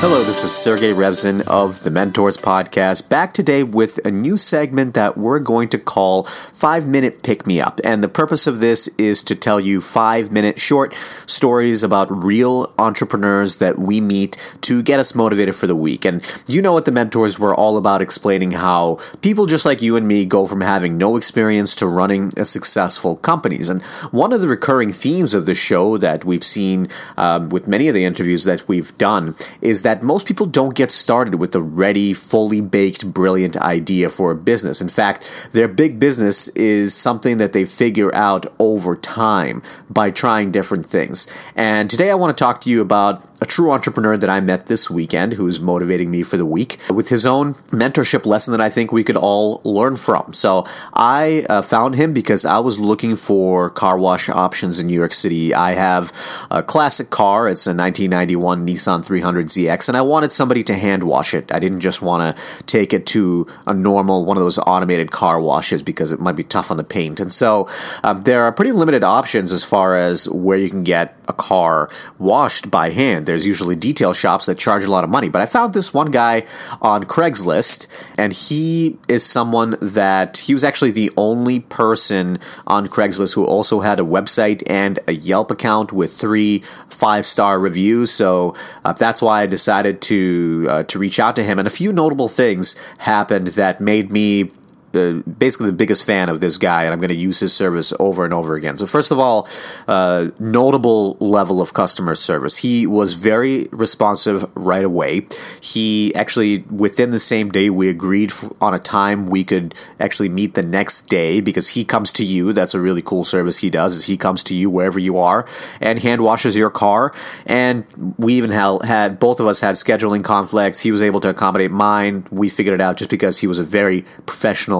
Hello, this is Sergei Revzin of the Mentors Podcast, back today with a new segment that we're going to call Five Minute Pick Me Up. And the purpose of this is to tell you five minute short stories about real entrepreneurs that we meet to get us motivated for the week. And you know what the Mentors were all about explaining how people just like you and me go from having no experience to running a successful companies. And one of the recurring themes of the show that we've seen um, with many of the interviews that we've done is that that most people don't get started with a ready, fully baked, brilliant idea for a business. In fact, their big business is something that they figure out over time by trying different things. And today I want to talk to you about a true entrepreneur that I met this weekend who's motivating me for the week with his own mentorship lesson that I think we could all learn from. So I uh, found him because I was looking for car wash options in New York City. I have a classic car, it's a 1991 Nissan 300ZX, and I wanted somebody to hand wash it. I didn't just want to take it to a normal, one of those automated car washes because it might be tough on the paint. And so um, there are pretty limited options as far as where you can get a car washed by hand there's usually detail shops that charge a lot of money. But I found this one guy on Craigslist, and he is someone that he was actually the only person on Craigslist who also had a website and a Yelp account with three five star reviews. So uh, that's why I decided to uh, to reach out to him. And a few notable things happened that made me uh, basically the biggest fan of this guy, and I'm going to use his service over and over again. So, first of all, uh, notable level of customer service. He was very responsive right away. He actually, within the same day, we agreed on a time we could actually meet the next day because he comes to you. That's a really cool service he does. Is he comes to you wherever you are and hand washes your car. And we even had, had both of us had scheduling conflicts. He was able to accommodate mine. We figured it out just because he was a very professional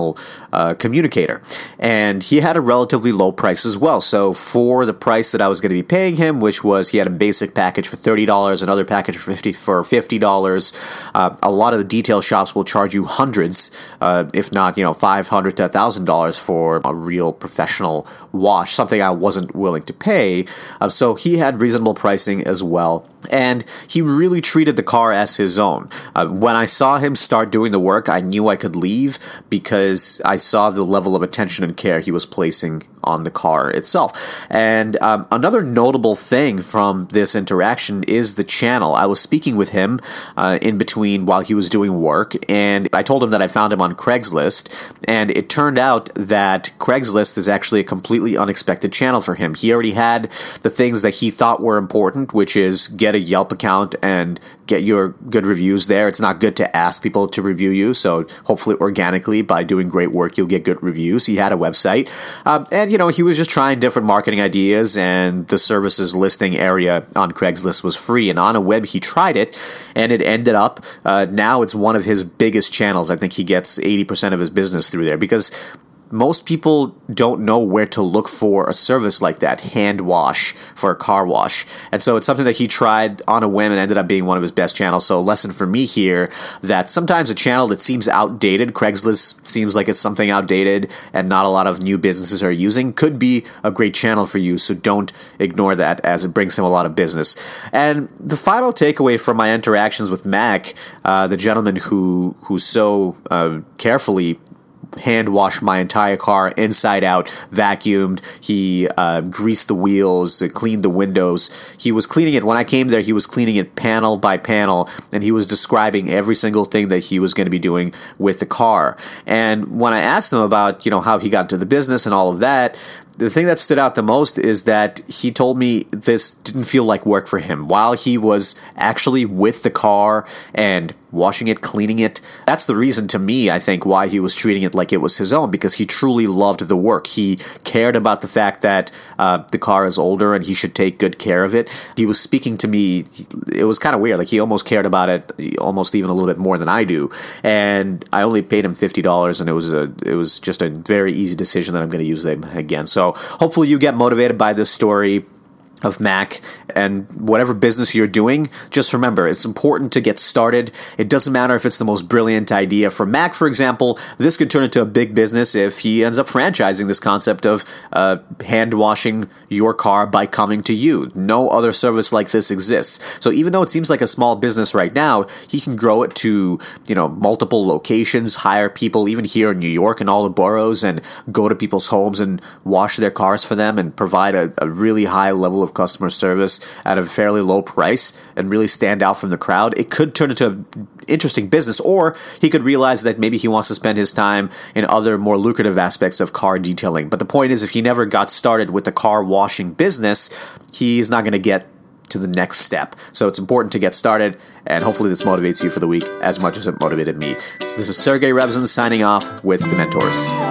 uh, communicator. And he had a relatively low price as well. So for the price that I was going to be paying him, which was he had a basic package for $30, another package for 50 for $50, uh, a lot of the detail shops will charge you hundreds, uh, if not, you know, 500 to $1,000 for a real professional wash, something I wasn't willing to pay. Uh, so he had reasonable pricing as well and he really treated the car as his own. Uh, when I saw him start doing the work, I knew I could leave because I saw the level of attention and care he was placing on the car itself. And um, another notable thing from this interaction is the channel. I was speaking with him uh, in between while he was doing work, and I told him that I found him on Craigslist, and it turned out that Craigslist is actually a completely unexpected channel for him. He already had the things that he thought were important, which is get a Yelp account and get your good reviews there. It's not good to ask people to review you, so hopefully organically by doing great work, you'll get good reviews. He had a website, um, and you know, he was just trying different marketing ideas, and the services listing area on Craigslist was free. And on a web, he tried it, and it ended up uh, now it's one of his biggest channels. I think he gets 80% of his business through there because most people don't know where to look for a service like that hand wash for a car wash. And so it's something that he tried on a whim and ended up being one of his best channels. So a lesson for me here that sometimes a channel that seems outdated craigslist seems like it's something outdated and not a lot of new businesses are using could be a great channel for you. So don't ignore that as it brings him a lot of business. And the final takeaway from my interactions with Mack uh, the gentleman who who so uh, carefully hand washed my entire car inside out, vacuumed. He uh, greased the wheels, cleaned the windows. He was cleaning it when I came there. He was cleaning it panel by panel, and he was describing every single thing that he was going to be doing with the car. And when I asked him about you know how he got into the business and all of that, the thing that stood out the most is that he told me this didn't feel like work for him while he was actually with the car and washing it, cleaning it. That's the reason to me, I think, why he was treating it like it was his own because he truly loved the work. He cared about the fact that uh, the car is older and he should take good care of it. He was speaking to me, it was kind of weird. Like he almost cared about it almost even a little bit more than I do. And I only paid him $50 and it was a, it was just a very easy decision that I'm going to use them again. So hopefully you get motivated by this story of Mack and whatever business you're doing, just remember it's important to get started. It doesn't matter if it's the most brilliant idea. For Mack, for example, this could turn into a big business if he ends up franchising this concept of uh, hand washing your car by coming to you. No other service like this exists. So even though it seems like a small business right now, he can grow it to you know multiple locations, hire people even here in New York and all the boroughs, and go to people's homes and wash their cars for them and provide a, a really high level of customer service at a fairly low price and really stand out from the crowd, it could turn into an interesting business. Or he could realize that maybe he wants to spend his time in other more lucrative aspects of car detailing. But the point is, if he never got started with the car washing business, he's not going to get to the next step. So it's important to get started, and hopefully this motivates you for the week as much as it motivated me. So this is Sergei Revzin signing off with The Mentors.